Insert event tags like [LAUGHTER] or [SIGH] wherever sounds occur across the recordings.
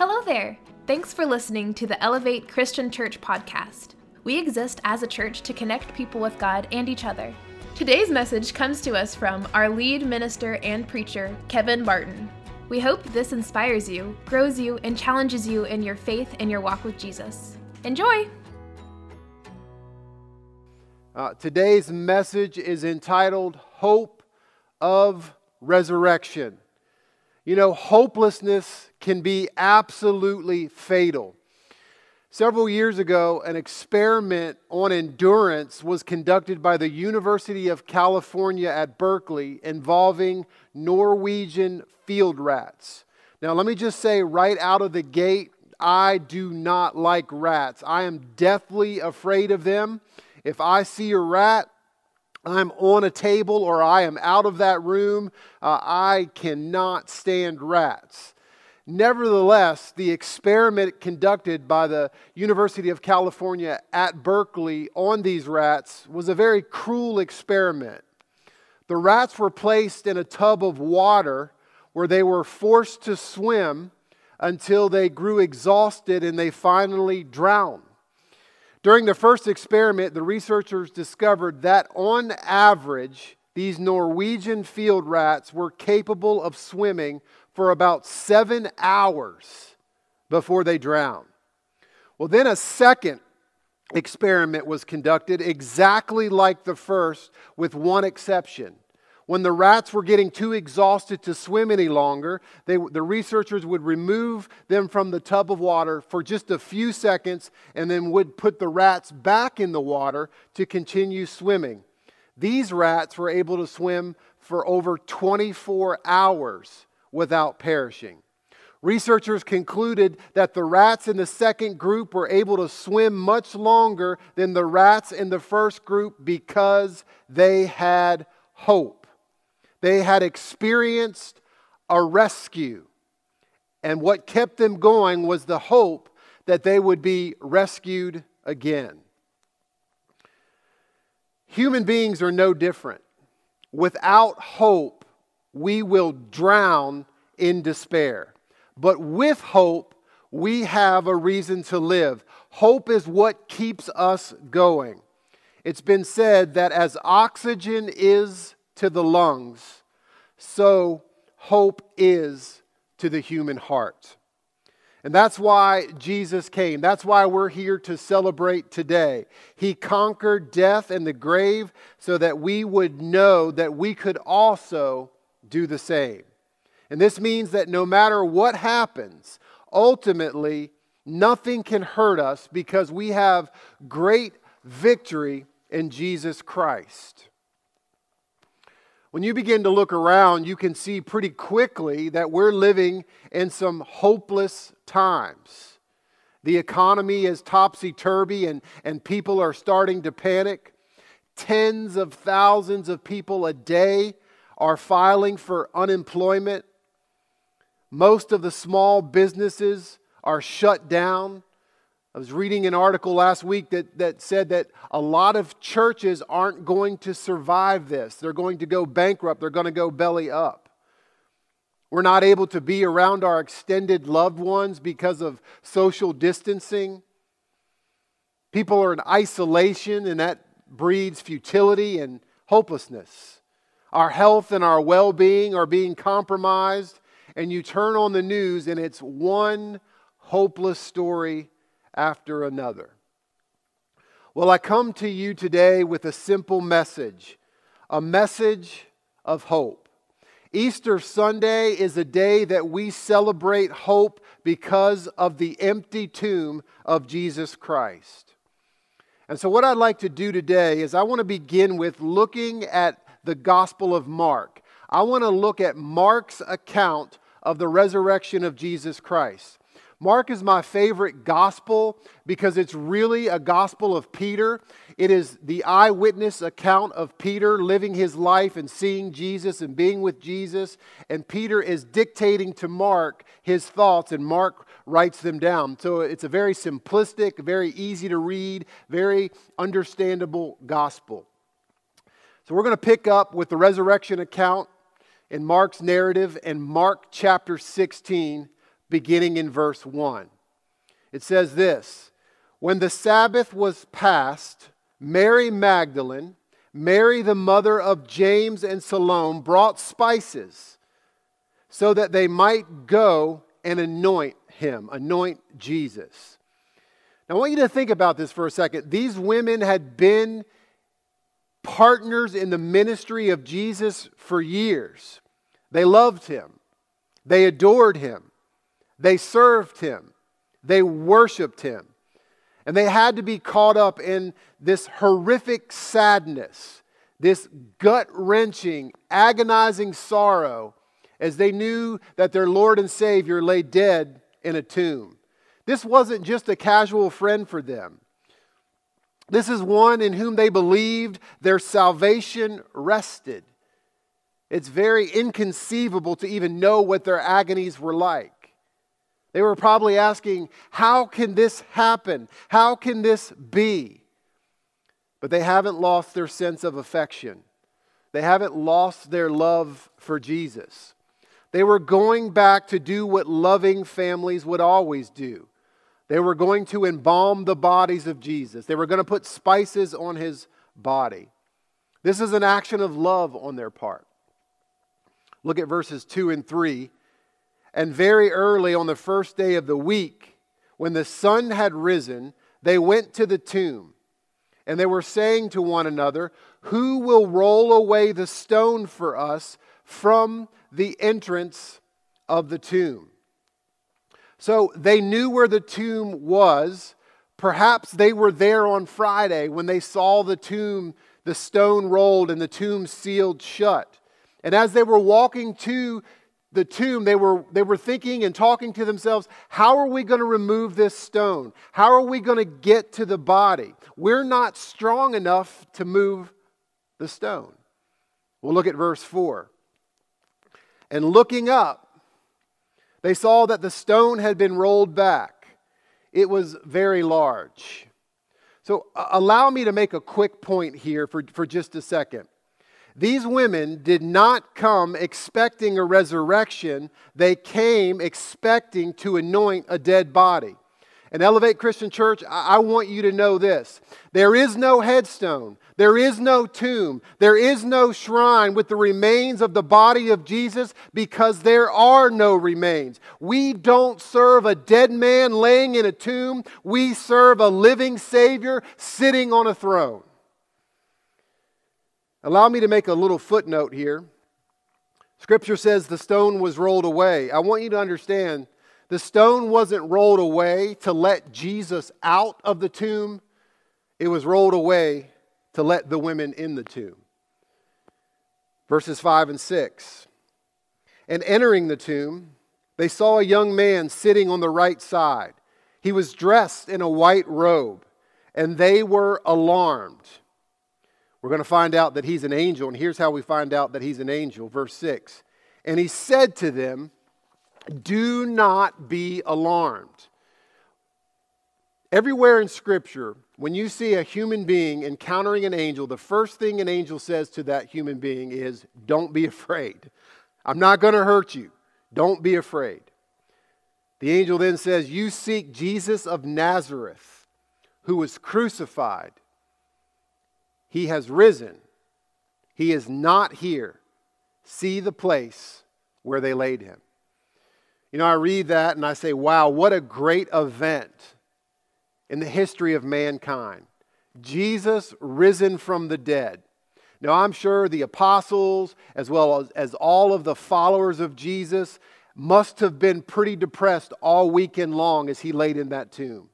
Hello there. Thanks for listening to the Elevate Christian Church podcast. We exist as a church to connect people with God and each other. Today's message comes to us from our lead minister and preacher, Kevin Martin. We hope this inspires you, grows you, and challenges you in your faith and your walk with Jesus. Enjoy! Uh, today's message is entitled Hope of Resurrection. You know, hopelessness can be absolutely fatal. Several years ago, an experiment on endurance was conducted by the University of California at Berkeley involving Norwegian field rats. Now, let me just say right out of the gate, I do not like rats. I am deathly afraid of them. If I see a rat, I'm on a table or I am out of that room. Uh, I cannot stand rats. Nevertheless, the experiment conducted by the University of California at Berkeley on these rats was a very cruel experiment. The rats were placed in a tub of water where they were forced to swim until they grew exhausted and they finally drowned. During the first experiment, the researchers discovered that on average, these Norwegian field rats were capable of swimming for about seven hours before they drowned. Well, then a second experiment was conducted exactly like the first, with one exception. When the rats were getting too exhausted to swim any longer, they, the researchers would remove them from the tub of water for just a few seconds and then would put the rats back in the water to continue swimming. These rats were able to swim for over 24 hours without perishing. Researchers concluded that the rats in the second group were able to swim much longer than the rats in the first group because they had hope. They had experienced a rescue. And what kept them going was the hope that they would be rescued again. Human beings are no different. Without hope, we will drown in despair. But with hope, we have a reason to live. Hope is what keeps us going. It's been said that as oxygen is to the lungs, so hope is to the human heart. And that's why Jesus came. That's why we're here to celebrate today. He conquered death and the grave so that we would know that we could also do the same. And this means that no matter what happens, ultimately, nothing can hurt us because we have great victory in Jesus Christ. When you begin to look around, you can see pretty quickly that we're living in some hopeless times. The economy is topsy turvy and, and people are starting to panic. Tens of thousands of people a day are filing for unemployment. Most of the small businesses are shut down. I was reading an article last week that, that said that a lot of churches aren't going to survive this. They're going to go bankrupt, they're going to go belly up. We're not able to be around our extended loved ones because of social distancing. People are in isolation, and that breeds futility and hopelessness. Our health and our well being are being compromised, and you turn on the news, and it's one hopeless story after another. Well, I come to you today with a simple message a message of hope. Easter Sunday is a day that we celebrate hope because of the empty tomb of Jesus Christ. And so, what I'd like to do today is I want to begin with looking at the Gospel of Mark. I want to look at Mark's account of the resurrection of Jesus Christ. Mark is my favorite gospel because it's really a gospel of Peter. It is the eyewitness account of Peter living his life and seeing Jesus and being with Jesus. And Peter is dictating to Mark his thoughts, and Mark writes them down. So it's a very simplistic, very easy to read, very understandable gospel. So we're going to pick up with the resurrection account in Mark's narrative in Mark chapter 16 beginning in verse 1. It says this When the Sabbath was past, Mary Magdalene, Mary the mother of James and Salome, brought spices so that they might go and anoint him, anoint Jesus. Now, I want you to think about this for a second. These women had been partners in the ministry of Jesus for years. They loved him, they adored him, they served him, they worshiped him. And they had to be caught up in this horrific sadness, this gut wrenching, agonizing sorrow as they knew that their Lord and Savior lay dead in a tomb. This wasn't just a casual friend for them. This is one in whom they believed their salvation rested. It's very inconceivable to even know what their agonies were like. They were probably asking, How can this happen? How can this be? But they haven't lost their sense of affection. They haven't lost their love for Jesus. They were going back to do what loving families would always do. They were going to embalm the bodies of Jesus. They were going to put spices on his body. This is an action of love on their part. Look at verses 2 and 3. And very early on the first day of the week, when the sun had risen, they went to the tomb. And they were saying to one another, Who will roll away the stone for us from the entrance of the tomb. So they knew where the tomb was. Perhaps they were there on Friday when they saw the tomb, the stone rolled and the tomb sealed shut. And as they were walking to the tomb, they were, they were thinking and talking to themselves, how are we going to remove this stone? How are we going to get to the body? We're not strong enough to move the stone. We'll look at verse 4. And looking up, they saw that the stone had been rolled back. It was very large. So, uh, allow me to make a quick point here for, for just a second. These women did not come expecting a resurrection, they came expecting to anoint a dead body. And Elevate Christian Church, I want you to know this. There is no headstone. There is no tomb. There is no shrine with the remains of the body of Jesus because there are no remains. We don't serve a dead man laying in a tomb. We serve a living Savior sitting on a throne. Allow me to make a little footnote here. Scripture says the stone was rolled away. I want you to understand the stone wasn't rolled away to let Jesus out of the tomb, it was rolled away to let the women in the tomb. Verses 5 and 6. And entering the tomb, they saw a young man sitting on the right side. He was dressed in a white robe, and they were alarmed. We're going to find out that he's an angel, and here's how we find out that he's an angel. Verse 6. And he said to them, do not be alarmed. Everywhere in Scripture, when you see a human being encountering an angel, the first thing an angel says to that human being is, Don't be afraid. I'm not going to hurt you. Don't be afraid. The angel then says, You seek Jesus of Nazareth, who was crucified. He has risen. He is not here. See the place where they laid him. You know, I read that and I say, wow, what a great event in the history of mankind. Jesus risen from the dead. Now, I'm sure the apostles, as well as, as all of the followers of Jesus, must have been pretty depressed all weekend long as he laid in that tomb.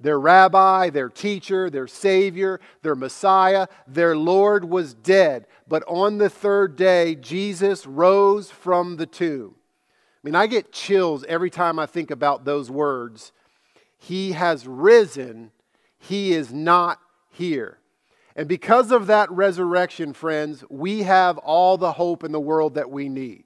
Their rabbi, their teacher, their savior, their Messiah, their Lord was dead. But on the third day, Jesus rose from the tomb. I mean, I get chills every time I think about those words. He has risen, He is not here. And because of that resurrection, friends, we have all the hope in the world that we need.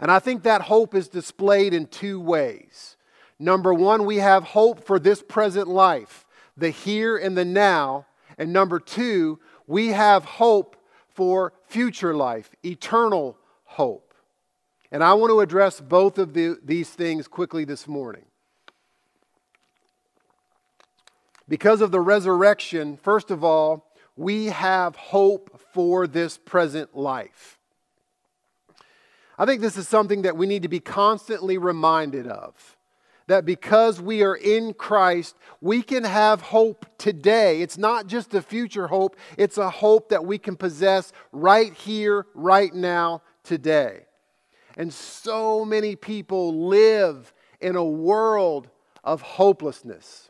And I think that hope is displayed in two ways. Number one, we have hope for this present life, the here and the now. And number two, we have hope for future life, eternal hope. And I want to address both of the, these things quickly this morning. Because of the resurrection, first of all, we have hope for this present life. I think this is something that we need to be constantly reminded of. That because we are in Christ, we can have hope today. It's not just a future hope, it's a hope that we can possess right here, right now, today. And so many people live in a world of hopelessness.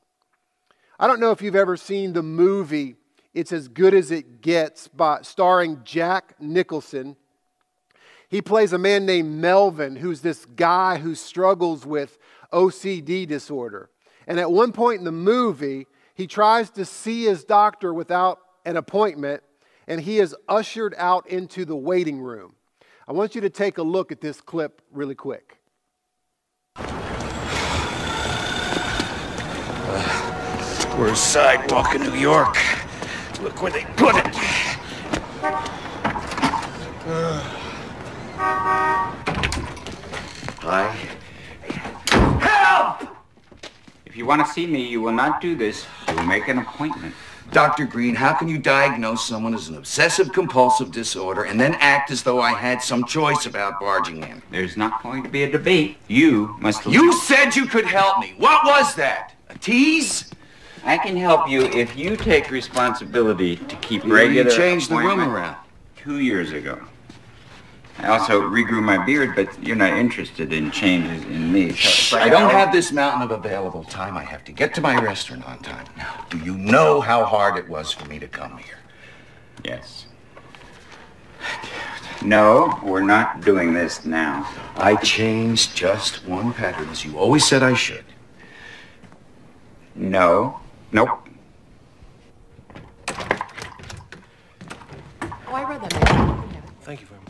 I don't know if you've ever seen the movie It's As Good as It Gets, by, starring Jack Nicholson. He plays a man named Melvin, who's this guy who struggles with OCD disorder. And at one point in the movie, he tries to see his doctor without an appointment, and he is ushered out into the waiting room. I want you to take a look at this clip really quick. We're sidewalk in New York. Look where they put it. Hi. Help! If you want to see me, you will not do this. You will make an appointment. Dr. Green, how can you diagnose someone as an obsessive compulsive disorder and then act as though I had some choice about barging in? There's not going to be a debate. You must. You said you could help me. What was that? A tease? I can help you if you take responsibility to keep regular... You changed the room around. Two years ago. I also regrew my beard, but you're not interested in changes in me. So I don't have this mountain of available time. I have to get to my restaurant on time. Now, do you know how hard it was for me to come here? Yes. No, we're not doing this now. I changed just one pattern, as you always said I should. No. Nope. Oh, I read that. Thank you very much.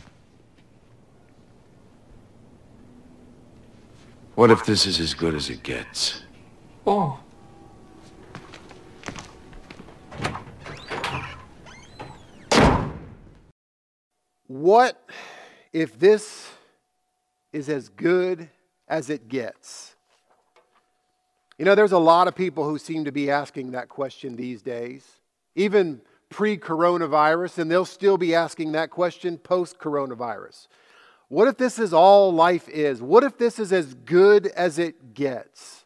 What if this is as good as it gets? Oh. What if this is as good as it gets? You know, there's a lot of people who seem to be asking that question these days, even pre coronavirus, and they'll still be asking that question post coronavirus. What if this is all life is? What if this is as good as it gets?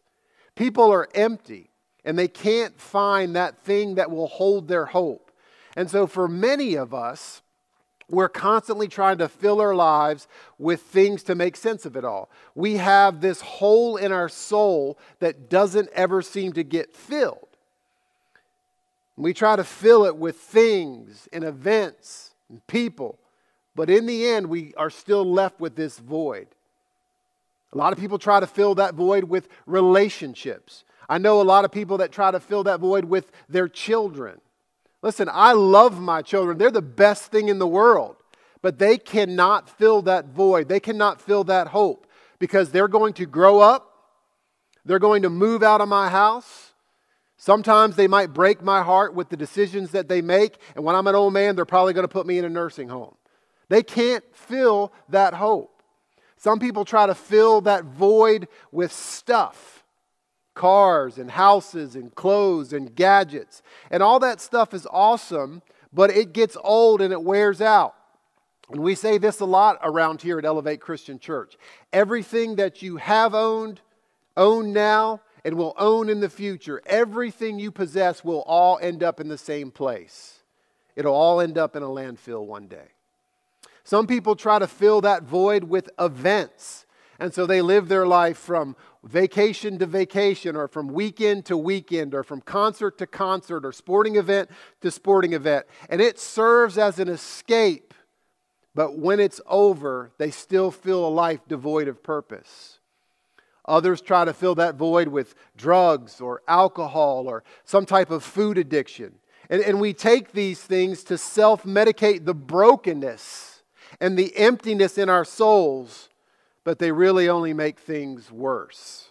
People are empty and they can't find that thing that will hold their hope. And so, for many of us, we're constantly trying to fill our lives with things to make sense of it all. We have this hole in our soul that doesn't ever seem to get filled. We try to fill it with things and events and people, but in the end, we are still left with this void. A lot of people try to fill that void with relationships. I know a lot of people that try to fill that void with their children. Listen, I love my children. They're the best thing in the world. But they cannot fill that void. They cannot fill that hope because they're going to grow up. They're going to move out of my house. Sometimes they might break my heart with the decisions that they make. And when I'm an old man, they're probably going to put me in a nursing home. They can't fill that hope. Some people try to fill that void with stuff cars and houses and clothes and gadgets. And all that stuff is awesome, but it gets old and it wears out. And we say this a lot around here at Elevate Christian Church. Everything that you have owned, own now, and will own in the future, everything you possess will all end up in the same place. It'll all end up in a landfill one day. Some people try to fill that void with events. And so they live their life from vacation to vacation, or from weekend to weekend, or from concert to concert, or sporting event to sporting event. And it serves as an escape. But when it's over, they still feel a life devoid of purpose. Others try to fill that void with drugs or alcohol or some type of food addiction. And, and we take these things to self medicate the brokenness and the emptiness in our souls but they really only make things worse.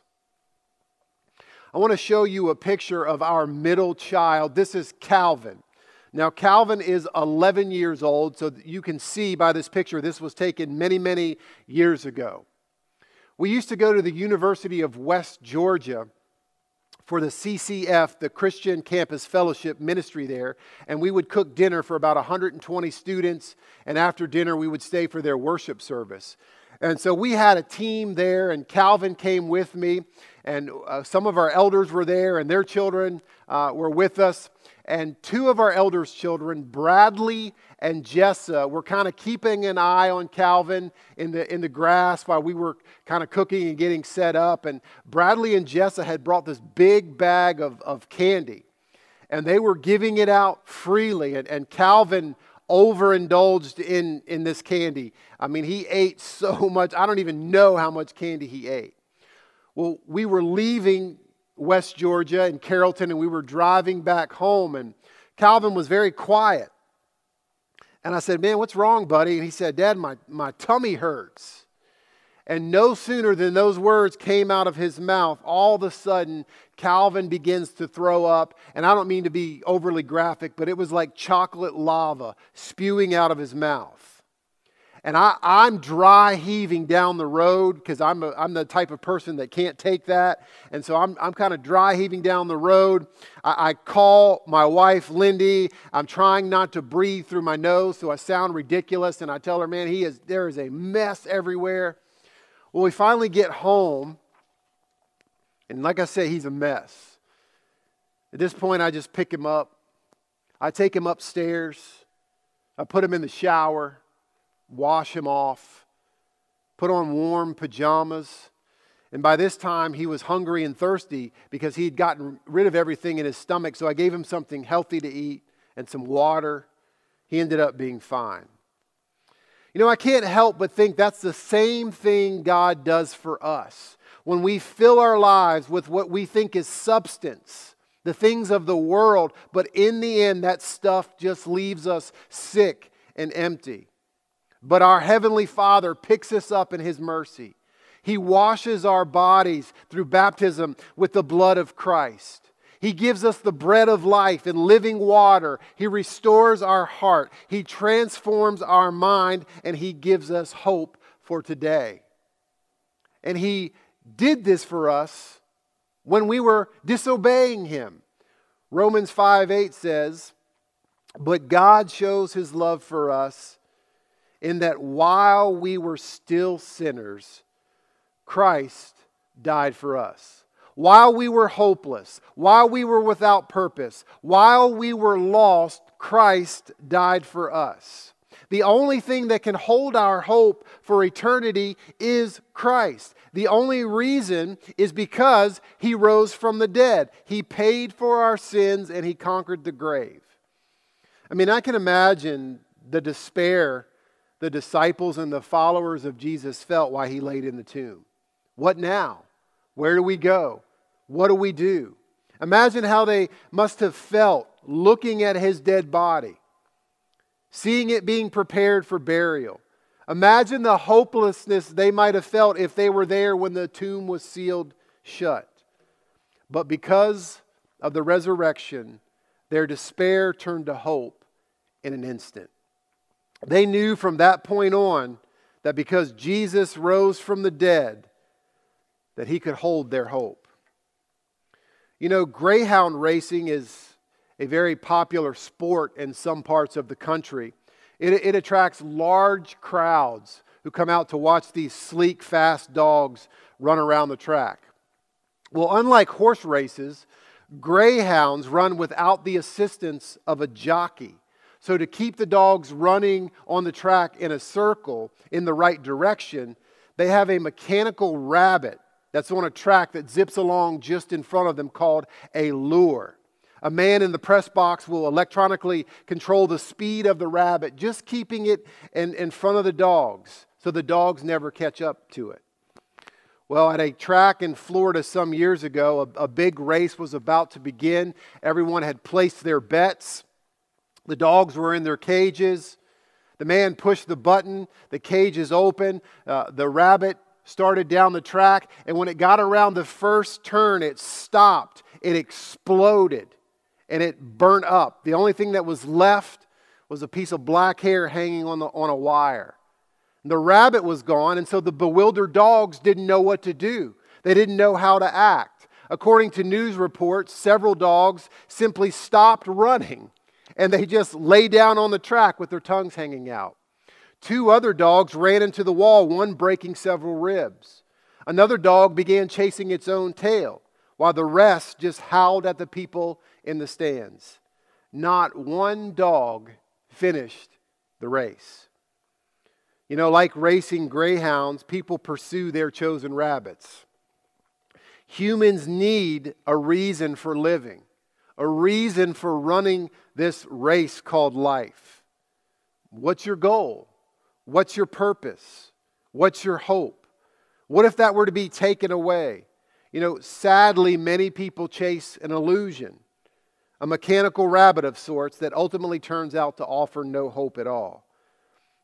I want to show you a picture of our middle child. This is Calvin. Now, Calvin is 11 years old, so you can see by this picture this was taken many, many years ago. We used to go to the University of West Georgia for the CCF, the Christian Campus Fellowship ministry there, and we would cook dinner for about 120 students, and after dinner, we would stay for their worship service. And so we had a team there, and Calvin came with me, and uh, some of our elders were there, and their children uh, were with us. And two of our elders' children, Bradley and Jessa, were kind of keeping an eye on Calvin in the, in the grass while we were kind of cooking and getting set up. And Bradley and Jessa had brought this big bag of, of candy, and they were giving it out freely. And, and Calvin overindulged in, in this candy. I mean, he ate so [LAUGHS] much. I don't even know how much candy he ate. Well, we were leaving West Georgia in Carrollton and we were driving back home, and Calvin was very quiet. And I said, Man, what's wrong, buddy? And he said, Dad, my, my tummy hurts. And no sooner than those words came out of his mouth, all of a sudden, Calvin begins to throw up. And I don't mean to be overly graphic, but it was like chocolate lava spewing out of his mouth. And I, am dry heaving down the road because I'm, I'm the type of person that can't take that. And so I'm, I'm kind of dry heaving down the road. I, I call my wife, Lindy. I'm trying not to breathe through my nose so I sound ridiculous. And I tell her, man, he is, there is a mess everywhere. Well, we finally get home. And like I said, he's a mess. At this point, I just pick him up. I take him upstairs. I put him in the shower wash him off, put on warm pajamas. And by this time, he was hungry and thirsty because he had gotten rid of everything in his stomach. So I gave him something healthy to eat and some water. He ended up being fine. You know, I can't help but think that's the same thing God does for us. When we fill our lives with what we think is substance, the things of the world, but in the end, that stuff just leaves us sick and empty. But our Heavenly Father picks us up in His mercy. He washes our bodies through baptism with the blood of Christ. He gives us the bread of life and living water. He restores our heart. He transforms our mind, and He gives us hope for today. And He did this for us when we were disobeying Him. Romans 5 8 says, But God shows His love for us in that while we were still sinners, Christ died for us. While we were hopeless, while we were without purpose, while we were lost, Christ died for us. The only thing that can hold our hope for eternity is Christ. The only reason is because he rose from the dead. He paid for our sins and he conquered the grave. I mean, I can imagine the despair the disciples and the followers of Jesus felt while he laid in the tomb. What now? Where do we go? What do we do? Imagine how they must have felt looking at his dead body, seeing it being prepared for burial. Imagine the hopelessness they might have felt if they were there when the tomb was sealed shut. But because of the resurrection, their despair turned to hope in an instant. They knew from that point on that because Jesus rose from the dead, that he could hold their hope. You know, greyhound racing is a very popular sport in some parts of the country. It, it attracts large crowds who come out to watch these sleek, fast dogs run around the track. Well, unlike horse races, greyhounds run without the assistance of a jockey. So, to keep the dogs running on the track in a circle in the right direction, they have a mechanical rabbit that's on a track that zips along just in front of them called a lure. A man in the press box will electronically control the speed of the rabbit, just keeping it in, in front of the dogs so the dogs never catch up to it. Well, at a track in Florida some years ago, a, a big race was about to begin. Everyone had placed their bets. The dogs were in their cages. The man pushed the button, the cage is open. Uh, the rabbit started down the track, and when it got around the first turn, it stopped. It exploded, and it burnt up. The only thing that was left was a piece of black hair hanging on, the, on a wire. The rabbit was gone, and so the bewildered dogs didn't know what to do. They didn't know how to act. According to news reports, several dogs simply stopped running and they just lay down on the track with their tongues hanging out. Two other dogs ran into the wall, one breaking several ribs. Another dog began chasing its own tail, while the rest just howled at the people in the stands. Not one dog finished the race. You know, like racing greyhounds, people pursue their chosen rabbits. Humans need a reason for living, a reason for running this race called life. What's your goal? What's your purpose? What's your hope? What if that were to be taken away? You know, sadly, many people chase an illusion, a mechanical rabbit of sorts that ultimately turns out to offer no hope at all.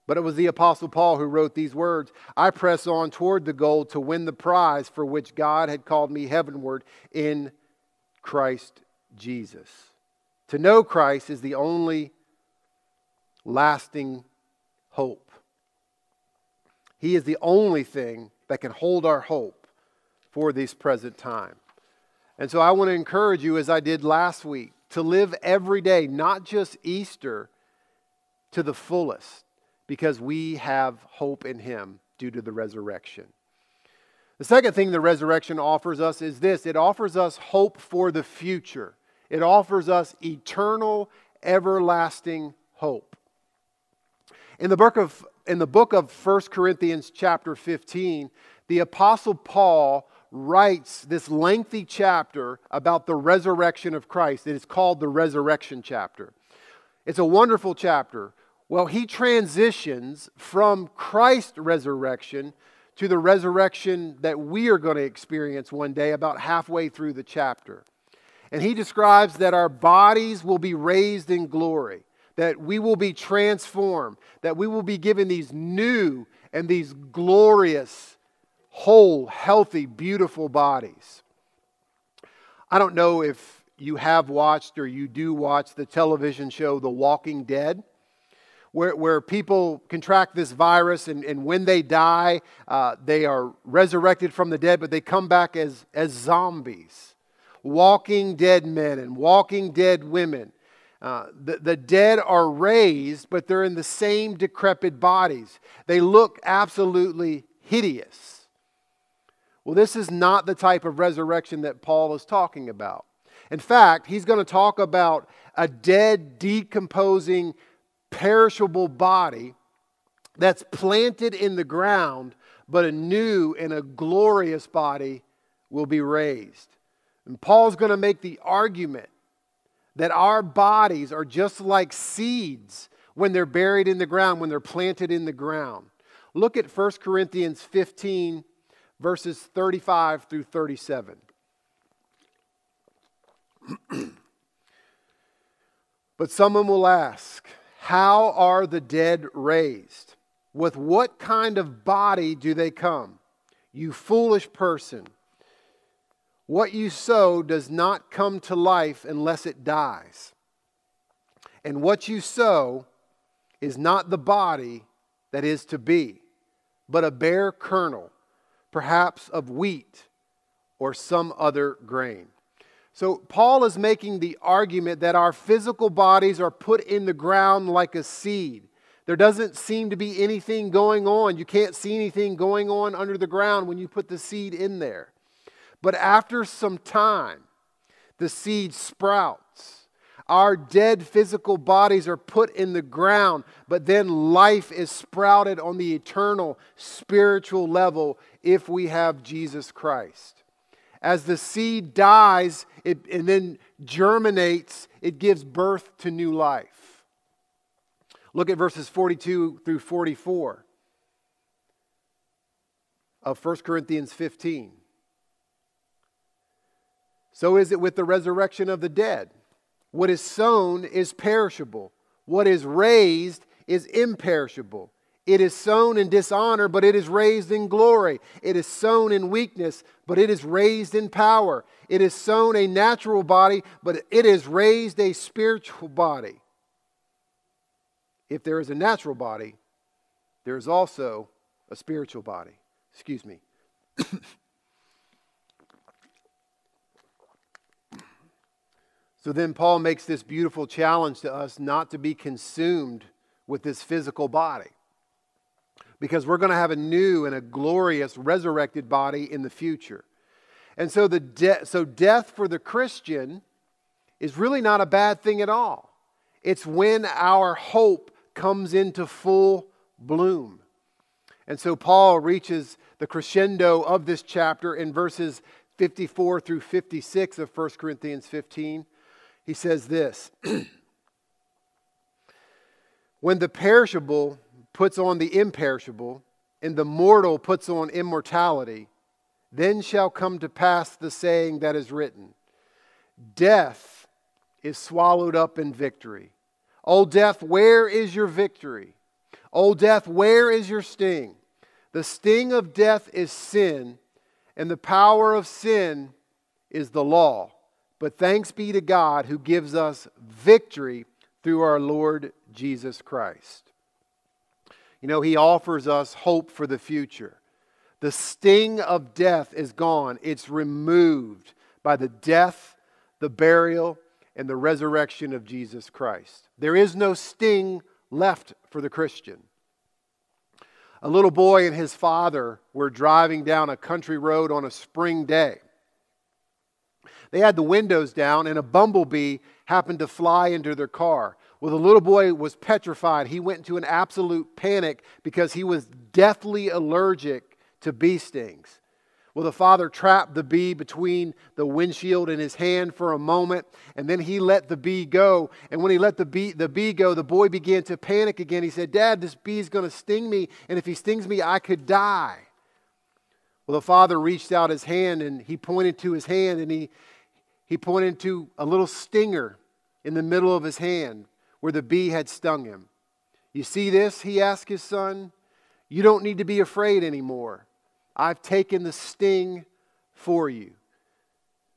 But it was the Apostle Paul who wrote these words I press on toward the goal to win the prize for which God had called me heavenward in Christ Jesus. To know Christ is the only lasting hope. He is the only thing that can hold our hope for this present time. And so I want to encourage you, as I did last week, to live every day, not just Easter, to the fullest because we have hope in Him due to the resurrection. The second thing the resurrection offers us is this it offers us hope for the future, it offers us eternal, everlasting hope. In the book of, in the book of 1 Corinthians, chapter 15, the Apostle Paul writes this lengthy chapter about the resurrection of Christ. It is called the resurrection chapter. It's a wonderful chapter well, he transitions from Christ's resurrection to the resurrection that we are going to experience one day, about halfway through the chapter. And he describes that our bodies will be raised in glory, that we will be transformed, that we will be given these new and these glorious, whole, healthy, beautiful bodies. I don't know if you have watched or you do watch the television show The Walking Dead where, where people contract this virus, and, and when they die, uh, they are resurrected from the dead, but they come back as, as zombies, walking dead men and walking dead women. Uh, the, the dead are raised, but they're in the same decrepit bodies. They look absolutely hideous. Well, this is not the type of resurrection that Paul is talking about. In fact, he's going to talk about a dead, decomposing perishable body that's planted in the ground, but a new and a glorious body will be raised. And Paul's going to make the argument that our bodies are just like seeds when they're buried in the ground, when they're planted in the ground. Look at 1 Corinthians 15, verses 35 through 37. [CLEARS THROAT] but someone will ask, how are the dead raised? With what kind of body do they come? You foolish person. What you sow does not come to life unless it dies. And what you sow is not the body that is to be, but a bare kernel, perhaps of wheat or some other grain. So, Paul is making the argument that our physical bodies are put in the ground like a seed. There doesn't seem to be anything going on. You can't see anything going on under the ground when you put the seed in there. But after some time, the seed sprouts. Our dead physical bodies are put in the ground, but then life is sprouted on the eternal spiritual level if we have Jesus Christ. As the seed dies it, and then germinates, it gives birth to new life. Look at verses 42 through 44 of 1 Corinthians 15. So is it with the resurrection of the dead. What is sown is perishable, what is raised is imperishable. It is sown in dishonor, but it is raised in glory. It is sown in weakness, but it is raised in power. It is sown a natural body, but it is raised a spiritual body. If there is a natural body, there is also a spiritual body. Excuse me. [COUGHS] so then Paul makes this beautiful challenge to us not to be consumed with this physical body. Because we're going to have a new and a glorious resurrected body in the future. And so the de- so death for the Christian is really not a bad thing at all. It's when our hope comes into full bloom. And so Paul reaches the crescendo of this chapter in verses 54 through 56 of 1 Corinthians 15. He says this [CLEARS THROAT] When the perishable puts on the imperishable, and the mortal puts on immortality, then shall come to pass the saying that is written Death is swallowed up in victory. O death, where is your victory? O death, where is your sting? The sting of death is sin, and the power of sin is the law. But thanks be to God who gives us victory through our Lord Jesus Christ. You know, He offers us hope for the future. The sting of death is gone, it's removed by the death, the burial, and the resurrection of Jesus Christ. There is no sting left for the Christian. A little boy and his father were driving down a country road on a spring day. They had the windows down, and a bumblebee happened to fly into their car. Well, the little boy was petrified. He went into an absolute panic because he was deathly allergic to bee stings. Well, the father trapped the bee between the windshield and his hand for a moment, and then he let the bee go. And when he let the bee, the bee go, the boy began to panic again. He said, Dad, this bee is going to sting me, and if he stings me, I could die. Well, the father reached out his hand and he pointed to his hand and he, he pointed to a little stinger in the middle of his hand where the bee had stung him. You see this? He asked his son. You don't need to be afraid anymore. I've taken the sting for you.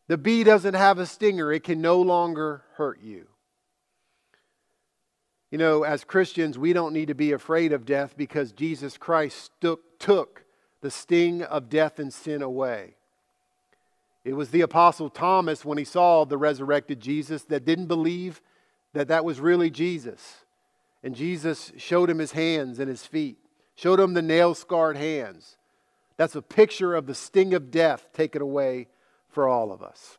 The bee doesn't have a stinger, it can no longer hurt you. You know, as Christians, we don't need to be afraid of death because Jesus Christ took, took the sting of death and sin away. It was the Apostle Thomas, when he saw the resurrected Jesus, that didn't believe that that was really Jesus. And Jesus showed him his hands and his feet, showed him the nail scarred hands. That's a picture of the sting of death taken away for all of us.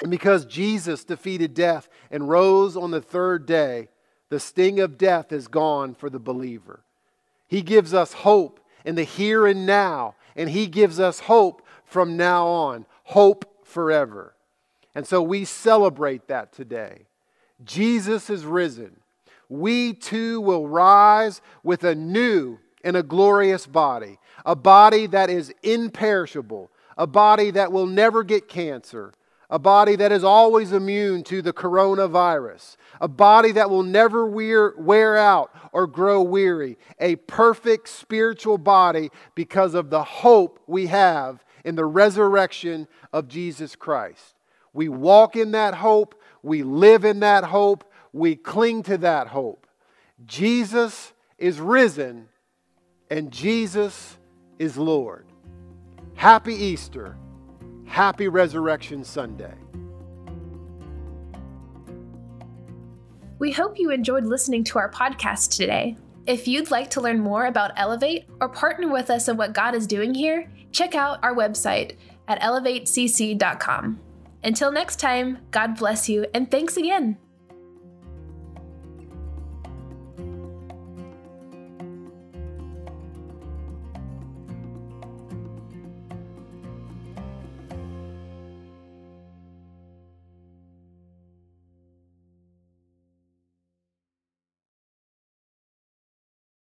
And because Jesus defeated death and rose on the third day, the sting of death is gone for the believer. He gives us hope in the here and now, and He gives us hope from now on, hope forever. And so we celebrate that today. Jesus is risen. We too will rise with a new and a glorious body a body that is imperishable, a body that will never get cancer, a body that is always immune to the coronavirus, a body that will never wear, wear out or grow weary, a perfect spiritual body because of the hope we have in the resurrection of Jesus Christ. We walk in that hope, we live in that hope, we cling to that hope. Jesus is risen, and Jesus is Lord. Happy Easter. Happy Resurrection Sunday. We hope you enjoyed listening to our podcast today. If you'd like to learn more about Elevate or partner with us in what God is doing here, check out our website at elevatecc.com. Until next time, God bless you and thanks again.